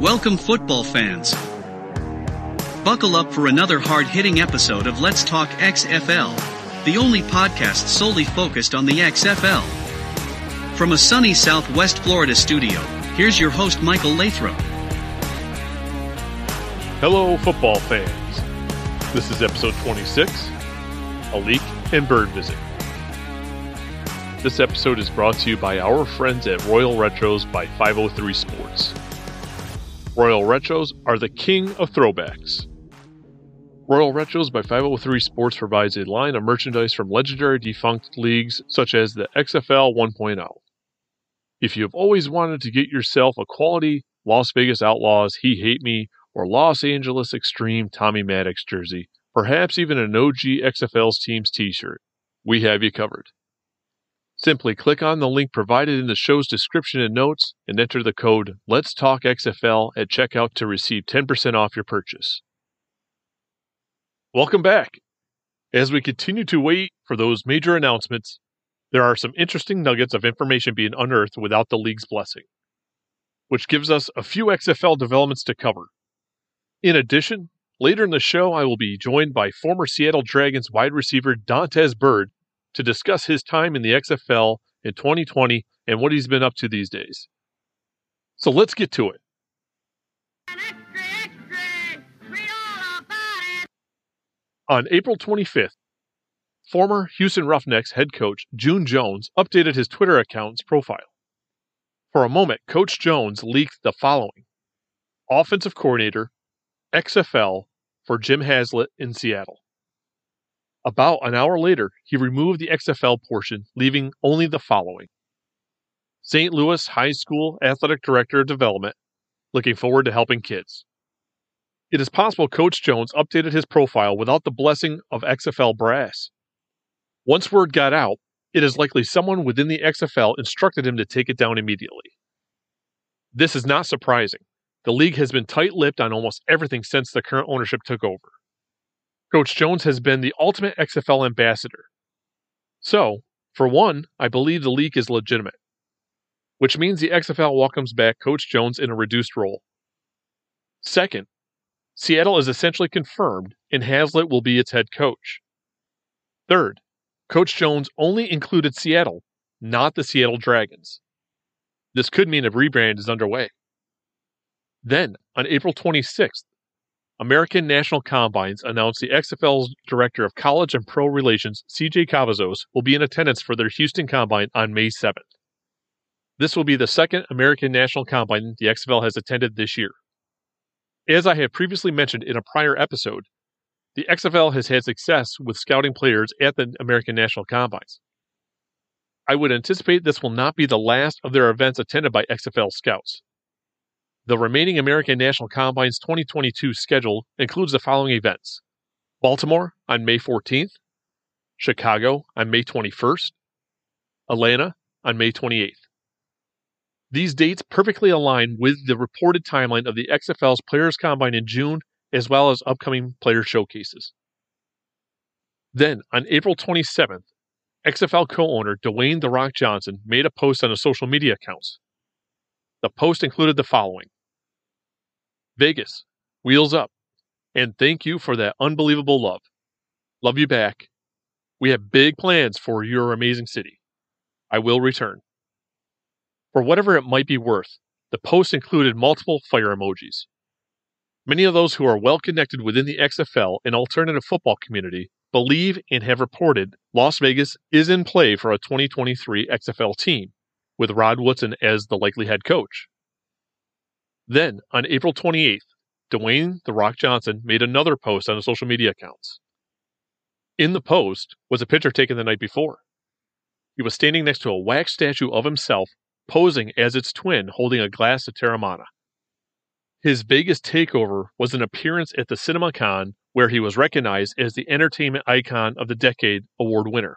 Welcome, football fans. Buckle up for another hard hitting episode of Let's Talk XFL, the only podcast solely focused on the XFL. From a sunny southwest Florida studio, here's your host, Michael Lathrop. Hello, football fans. This is episode 26 A Leak and Byrd Visit. This episode is brought to you by our friends at Royal Retros by 503 Sports. Royal Retros are the king of throwbacks. Royal Retros by 503 Sports provides a line of merchandise from legendary defunct leagues such as the XFL 1.0. If you have always wanted to get yourself a quality Las Vegas Outlaws He Hate Me or Los Angeles Extreme Tommy Maddox jersey, perhaps even an OG XFL's team's t shirt, we have you covered. Simply click on the link provided in the show's description and notes and enter the code Let's Talk XFL at checkout to receive 10% off your purchase. Welcome back. As we continue to wait for those major announcements, there are some interesting nuggets of information being unearthed without the league's blessing, which gives us a few XFL developments to cover. In addition, later in the show, I will be joined by former Seattle Dragons wide receiver Dontez Byrd to discuss his time in the XFL in 2020 and what he's been up to these days. So let's get to it. On April 25th, former Houston Roughnecks head coach June Jones updated his Twitter account's profile. For a moment, Coach Jones leaked the following Offensive coordinator, XFL for Jim Haslett in Seattle. About an hour later, he removed the XFL portion, leaving only the following St. Louis High School Athletic Director of Development, looking forward to helping kids. It is possible Coach Jones updated his profile without the blessing of XFL brass. Once word got out, it is likely someone within the XFL instructed him to take it down immediately. This is not surprising. The league has been tight lipped on almost everything since the current ownership took over. Coach Jones has been the ultimate XFL ambassador. So, for one, I believe the leak is legitimate, which means the XFL welcomes back Coach Jones in a reduced role. Second, Seattle is essentially confirmed, and Haslett will be its head coach. Third, Coach Jones only included Seattle, not the Seattle Dragons. This could mean a rebrand is underway. Then, on April 26th, American National Combines announced the XFL's Director of College and Pro Relations, CJ Cavazos, will be in attendance for their Houston Combine on May 7th. This will be the second American National Combine the XFL has attended this year. As I have previously mentioned in a prior episode, the XFL has had success with scouting players at the American National Combines. I would anticipate this will not be the last of their events attended by XFL scouts. The remaining American National Combines 2022 schedule includes the following events Baltimore on May 14th, Chicago on May 21st, Atlanta on May 28th. These dates perfectly align with the reported timeline of the XFL's Players Combine in June, as well as upcoming player showcases. Then, on April 27th, XFL co owner Dwayne The Rock Johnson made a post on his social media accounts the post included the following Vegas, wheels up, and thank you for that unbelievable love. Love you back. We have big plans for your amazing city. I will return. For whatever it might be worth, the post included multiple fire emojis. Many of those who are well connected within the XFL and alternative football community believe and have reported Las Vegas is in play for a 2023 XFL team with Rod Woodson as the likely head coach. Then, on April 28th, Dwayne The Rock Johnson made another post on his social media accounts. In the post was a picture taken the night before. He was standing next to a wax statue of himself, posing as its twin holding a glass of Teremana. His biggest takeover was an appearance at the CinemaCon where he was recognized as the Entertainment Icon of the Decade award winner.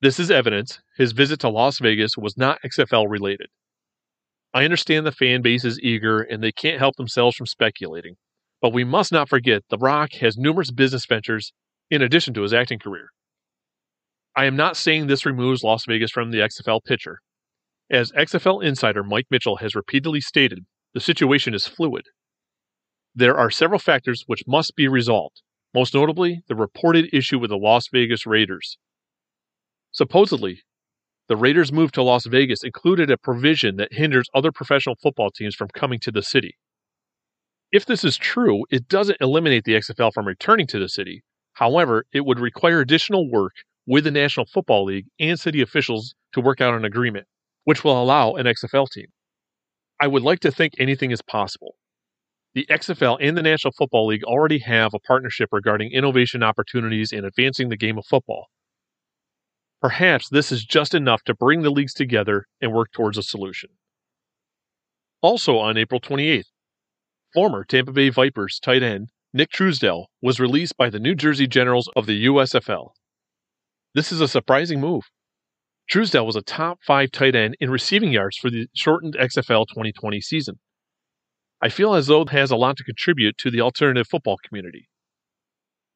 This is evidence his visit to Las Vegas was not XFL related. I understand the fan base is eager and they can't help themselves from speculating, but we must not forget The Rock has numerous business ventures in addition to his acting career. I am not saying this removes Las Vegas from the XFL picture. As XFL insider Mike Mitchell has repeatedly stated, the situation is fluid. There are several factors which must be resolved, most notably the reported issue with the Las Vegas Raiders. Supposedly, the Raiders' move to Las Vegas included a provision that hinders other professional football teams from coming to the city. If this is true, it doesn't eliminate the XFL from returning to the city. However, it would require additional work with the National Football League and city officials to work out an agreement, which will allow an XFL team. I would like to think anything is possible. The XFL and the National Football League already have a partnership regarding innovation opportunities in advancing the game of football. Perhaps this is just enough to bring the leagues together and work towards a solution. Also on April 28th, former Tampa Bay Vipers tight end Nick Truesdell was released by the New Jersey Generals of the USFL. This is a surprising move. Truesdell was a top five tight end in receiving yards for the shortened XFL 2020 season. I feel as though it has a lot to contribute to the alternative football community.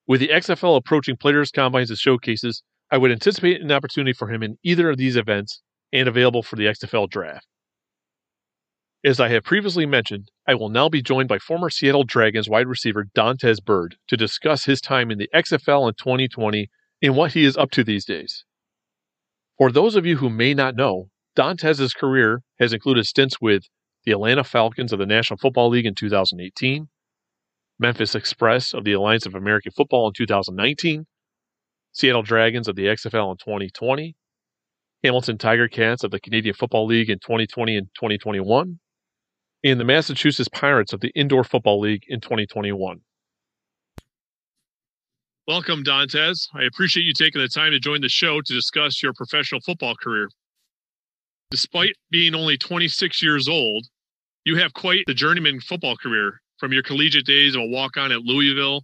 With the XFL approaching players' combines and showcases, I would anticipate an opportunity for him in either of these events and available for the XFL draft. As I have previously mentioned, I will now be joined by former Seattle Dragons wide receiver Dontez Byrd to discuss his time in the XFL in 2020 and what he is up to these days. For those of you who may not know, Dontez's career has included stints with the Atlanta Falcons of the National Football League in 2018, Memphis Express of the Alliance of American Football in 2019, Seattle Dragons of the XFL in 2020, Hamilton Tiger Cats of the Canadian Football League in 2020 and 2021, and the Massachusetts Pirates of the Indoor Football League in 2021. Welcome, Dontez. I appreciate you taking the time to join the show to discuss your professional football career. Despite being only 26 years old, you have quite the journeyman football career from your collegiate days of a walk on at Louisville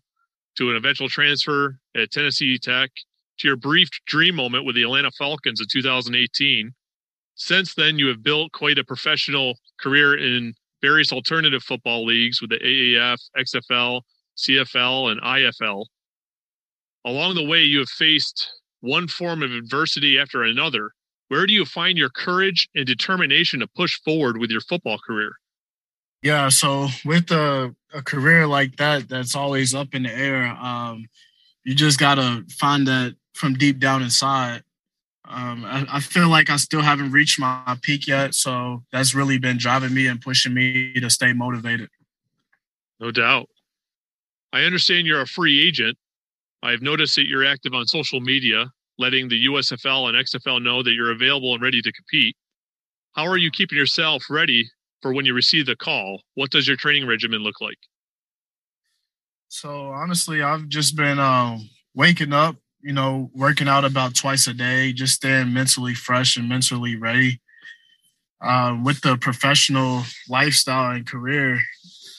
to an eventual transfer at Tennessee Tech to your brief dream moment with the Atlanta Falcons in 2018. Since then, you have built quite a professional career in various alternative football leagues with the AAF, XFL, CFL, and IFL. Along the way, you have faced one form of adversity after another. Where do you find your courage and determination to push forward with your football career? Yeah, so with a, a career like that, that's always up in the air, um, you just got to find that from deep down inside um, I, I, feel like I still haven't reached my peak yet. So that's really been driving me and pushing me to stay motivated. No doubt. I understand you're a free agent. I've noticed that you're active on social media, letting the USFL and XFL know that you're available and ready to compete. How are you keeping yourself ready for when you receive the call? What does your training regimen look like? So honestly, I've just been um, waking up, you know, working out about twice a day, just staying mentally fresh and mentally ready. Uh, with the professional lifestyle and career,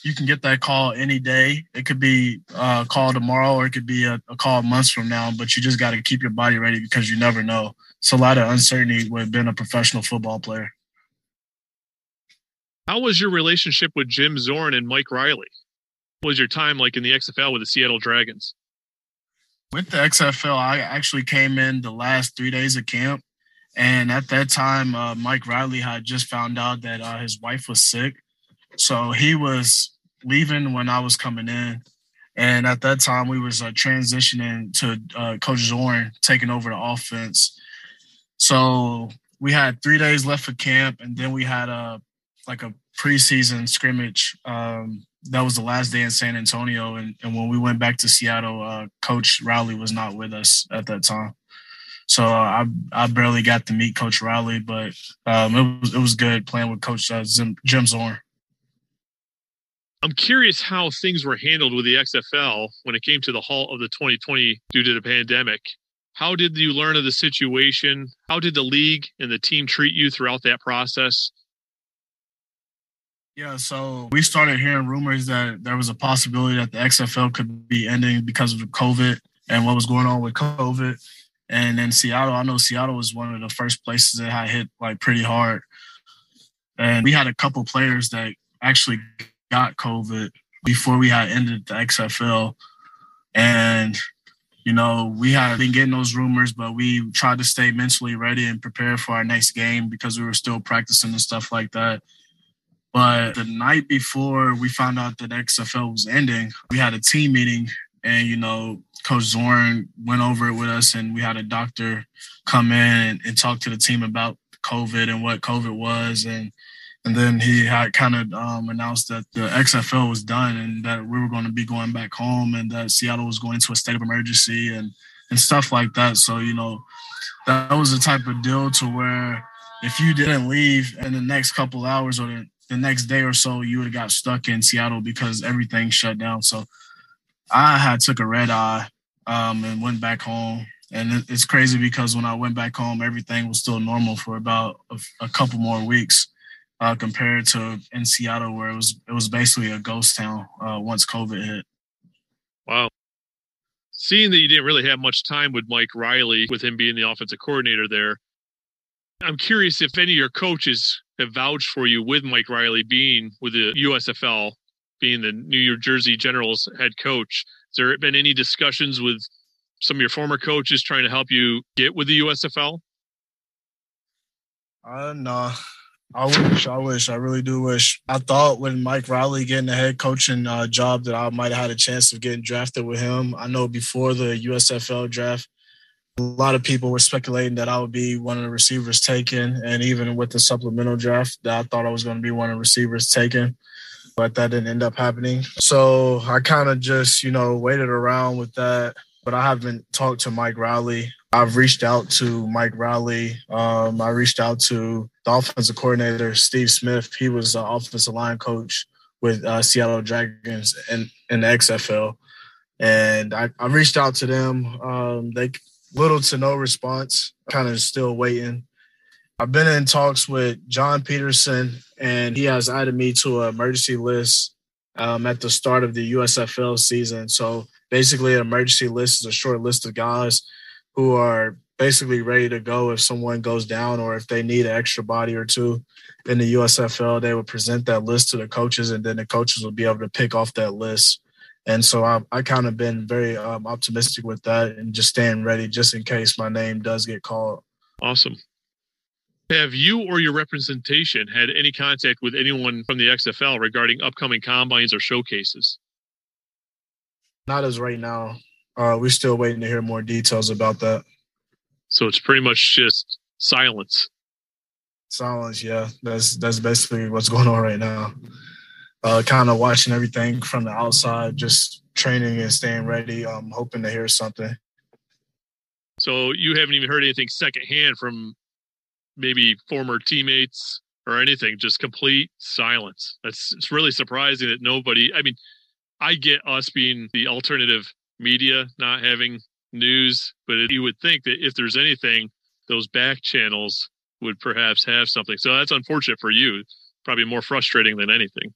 you can get that call any day. It could be a call tomorrow or it could be a, a call months from now, but you just got to keep your body ready because you never know. It's a lot of uncertainty with being a professional football player. How was your relationship with Jim Zorn and Mike Riley? What was your time like in the XFL with the Seattle Dragons? With the XFL, I actually came in the last three days of camp. And at that time, uh, Mike Riley had just found out that uh, his wife was sick. So he was leaving when I was coming in. And at that time, we was uh, transitioning to uh, Coach Zorn taking over the offense. So we had three days left for camp, and then we had a like a preseason scrimmage um, that was the last day in San Antonio, and, and when we went back to Seattle, uh, Coach Riley was not with us at that time. So uh, I I barely got to meet Coach Riley, but um, it was it was good playing with Coach uh, Jim Zorn. I'm curious how things were handled with the XFL when it came to the halt of the 2020 due to the pandemic. How did you learn of the situation? How did the league and the team treat you throughout that process? Yeah, so we started hearing rumors that there was a possibility that the XFL could be ending because of COVID and what was going on with COVID. And in Seattle, I know Seattle was one of the first places that had hit like pretty hard. And we had a couple players that actually got COVID before we had ended the XFL. And, you know, we had been getting those rumors, but we tried to stay mentally ready and prepare for our next game because we were still practicing and stuff like that But the night before we found out that XFL was ending, we had a team meeting and, you know, Coach Zorn went over it with us and we had a doctor come in and talk to the team about COVID and what COVID was. And and then he had kind of um, announced that the XFL was done and that we were going to be going back home and that Seattle was going into a state of emergency and and stuff like that. So you know, that was the type of deal to where if you didn't leave in the next couple hours or the, the next day or so, you would have got stuck in Seattle because everything shut down. So I had took a red eye um, and went back home. And it's crazy because when I went back home, everything was still normal for about a, a couple more weeks uh, compared to in Seattle, where it was it was basically a ghost town uh, once COVID hit. Wow. Seeing that you didn't really have much time with Mike Riley, with him being the offensive coordinator there, I'm curious if any of your coaches have vouched for you with Mike Riley being with the USFL, being the New York Jersey Generals head coach. Has there been any discussions with some of your former coaches trying to help you get with the USFL? Uh, no, I wish, I wish, I really do wish. I thought when Mike Riley getting the head coaching uh, job that I might have had a chance of getting drafted with him. I know before the USFL draft, a lot of people were speculating that I would be one of the receivers taken, and even with the supplemental draft, I thought I was going to be one of the receivers taken, but that didn't end up happening. So I kind of just, you know, waited around with that. But I haven't talked to Mike Riley I've reached out to Mike Riley. Um, I reached out to the offensive coordinator, Steve Smith. He was the offensive line coach with uh, Seattle Dragons and in the XFL. And I, I reached out to them. Um, they little to no response, kind of still waiting. I've been in talks with John Peterson, and he has added me to an emergency list um, at the start of the USFL season. So basically, an emergency list is a short list of guys – who are basically ready to go if someone goes down or if they need an extra body or two in the USFL, they would present that list to the coaches and then the coaches would be able to pick off that list. And so I, I kind of been very um, optimistic with that and just staying ready just in case my name does get called. Awesome. Have you or your representation had any contact with anyone from the XFL regarding upcoming combines or showcases? Not as right now. Uh, we're still waiting to hear more details about that. So it's pretty much just silence. Silence, yeah. That's that's basically what's going on right now. Uh, kind of watching everything from the outside, just training and staying ready. I'm hoping to hear something. So you haven't even heard anything secondhand from maybe former teammates or anything. Just complete silence. That's it's really surprising that nobody. I mean, I get us being the alternative media not having news, but it, you would think that if there's anything, those back channels would perhaps have something. So that's unfortunate for you. Probably more frustrating than anything.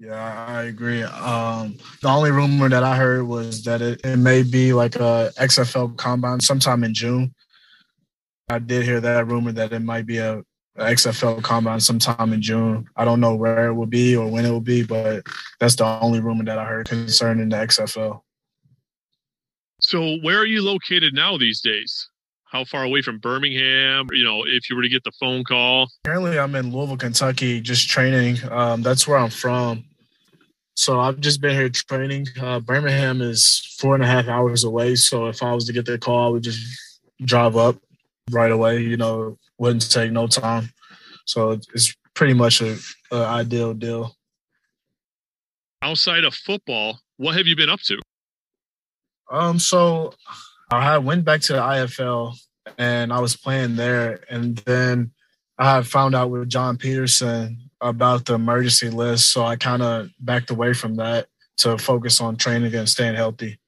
Yeah, I agree. Um, the only rumor that I heard was that it, it may be like a XFL combine sometime in June. I did hear that rumor that it might be a, a XFL combine sometime in June. I don't know where it will be or when it will be, but that's the only rumor that I heard concerning the XFL. So, where are you located now these days? How far away from Birmingham? You know, if you were to get the phone call. Currently, I'm in Louisville, Kentucky, just training. Um, that's where I'm from. So I've just been here training. Uh, Birmingham is four and a half hours away. So if I was to get the call, I would just drive up right away. You know, wouldn't take no time. So it's pretty much a, a ideal deal. Outside of football, what have you been up to? Um, so I went back to the IFL and I was playing there, and then I found out with John Peterson about the emergency list, so I kind of backed away from that to focus on training and staying healthy.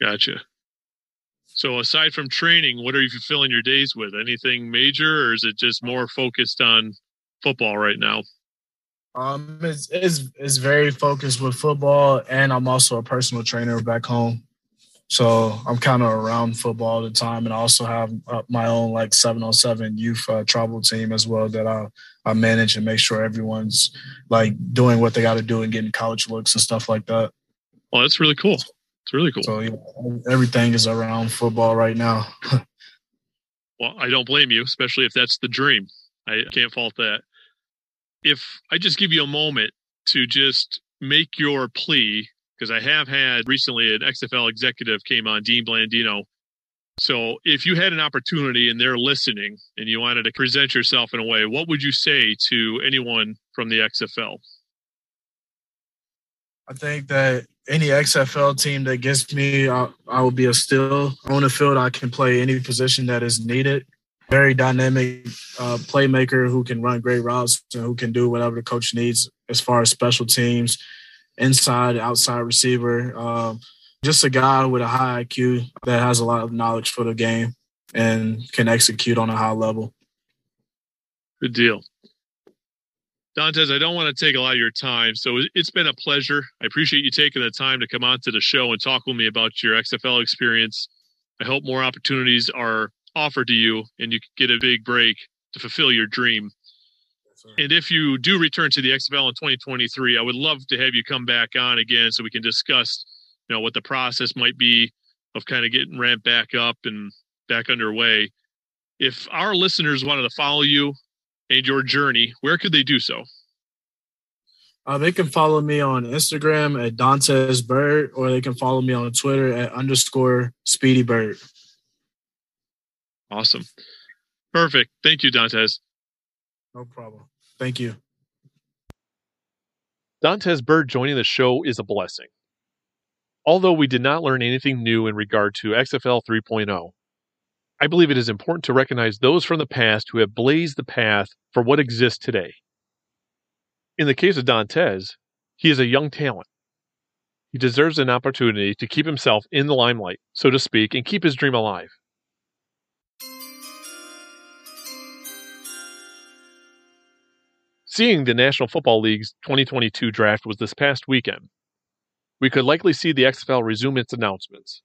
Gotcha. So aside from training, what are you filling your days with? Anything major, or is it just more focused on football right now? Um, it's, it's it's very focused with football, and I'm also a personal trainer back home. So I'm kind of around football all the time, and I also have uh, my own like seven on seven youth uh, travel team as well that I I manage and make sure everyone's like doing what they got to do and getting college looks and stuff like that. Well, that's really cool. It's really cool. So yeah, everything is around football right now. well, I don't blame you, especially if that's the dream. I can't fault that. if I just give you a moment to just make your plea, because I have had recently an XFL executive came on, Dean Blandino. So if you had an opportunity and they're listening and you wanted to present yourself in a way, what would you say to anyone from the XFL? I think that any XFL team that gets me, I, I will be a steal. On the field, I can play any position that is needed. Very dynamic uh, playmaker who can run great routes and who can do whatever the coach needs as far as special teams, inside, outside receiver. Um, just a guy with a high IQ that has a lot of knowledge for the game and can execute on a high level. Good deal. Dontez, I don't want to take a lot of your time, so it's been a pleasure. I appreciate you taking the time to come on to the show and talk with me about your XFL experience. I hope more opportunities are offered to you and you get a big break to fulfill your dream. And if you do return to the XFL in 2023, I would love to have you come back on again so we can discuss, you know, what the process might be of kind of getting ramped back up and back underway. If our listeners wanted to follow you and your journey, where could they do so? Uh, they can follow me on Instagram at Dontez Byrd, or they can follow me on Twitter at underscore Speedy Bird. Awesome. Perfect. Thank you, Dontez. No problem. Thank you. Dontez Byrd joining the show is a blessing. Although we did not learn anything new in regard to XFL 3.0, I believe it is important to recognize those from the past who have blazed the path for what exists today. In the case of Dontez, he is a young talent. He deserves an opportunity to keep himself in the limelight, so to speak, and keep his dream alive. Seeing the National Football League's 2022 draft was this past weekend, we could likely see the XFL resume its announcements.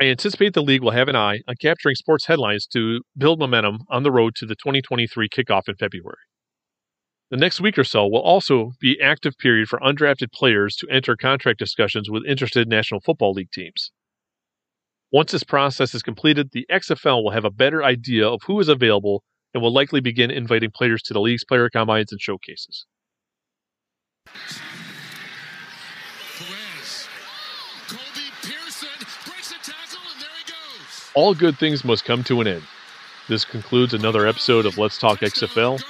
I anticipate the league will have an eye on capturing sports headlines to build momentum on the road to the 2023 kickoff in February. The next week or so will also be active period for undrafted players to enter contract discussions with interested National Football League teams. Once this process is completed, the XFL will have a better idea of who is available and will likely begin inviting players to the league's player combines and showcases. All good things must come to an end. This concludes another episode of Let's Talk XFL.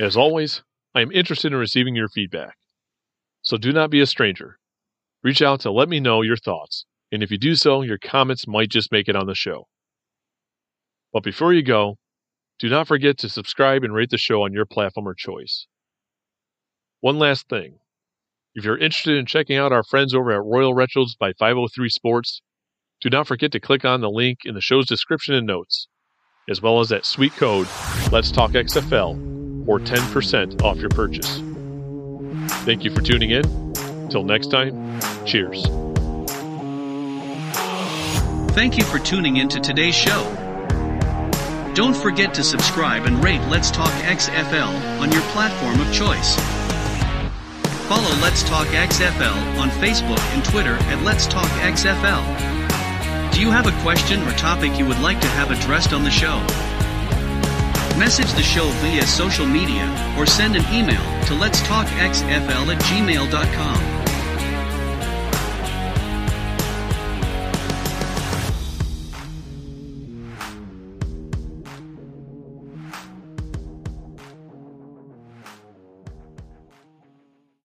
As always, I am interested in receiving your feedback. So do not be a stranger. Reach out to let me know your thoughts, and if you do so, your comments might just make it on the show. But before you go, do not forget to subscribe and rate the show on your platform of choice. One last thing. If you're interested in checking out our friends over at Royal Retros by 503 Sports, do not forget to click on the link in the show's description and notes, as well as that sweet code Let's Talk XFL for 10% off your purchase. Thank you for tuning in. Until next time, cheers. Thank you for tuning in to today's show. Don't forget to subscribe and rate Let's Talk XFL on your platform of choice. Follow Let's Talk XFL on Facebook and Twitter at Let's Talk XFL. Do you have a question or topic you would like to have addressed on the show? Message the show via social media or send an email to letstalkxfl at gmail.com.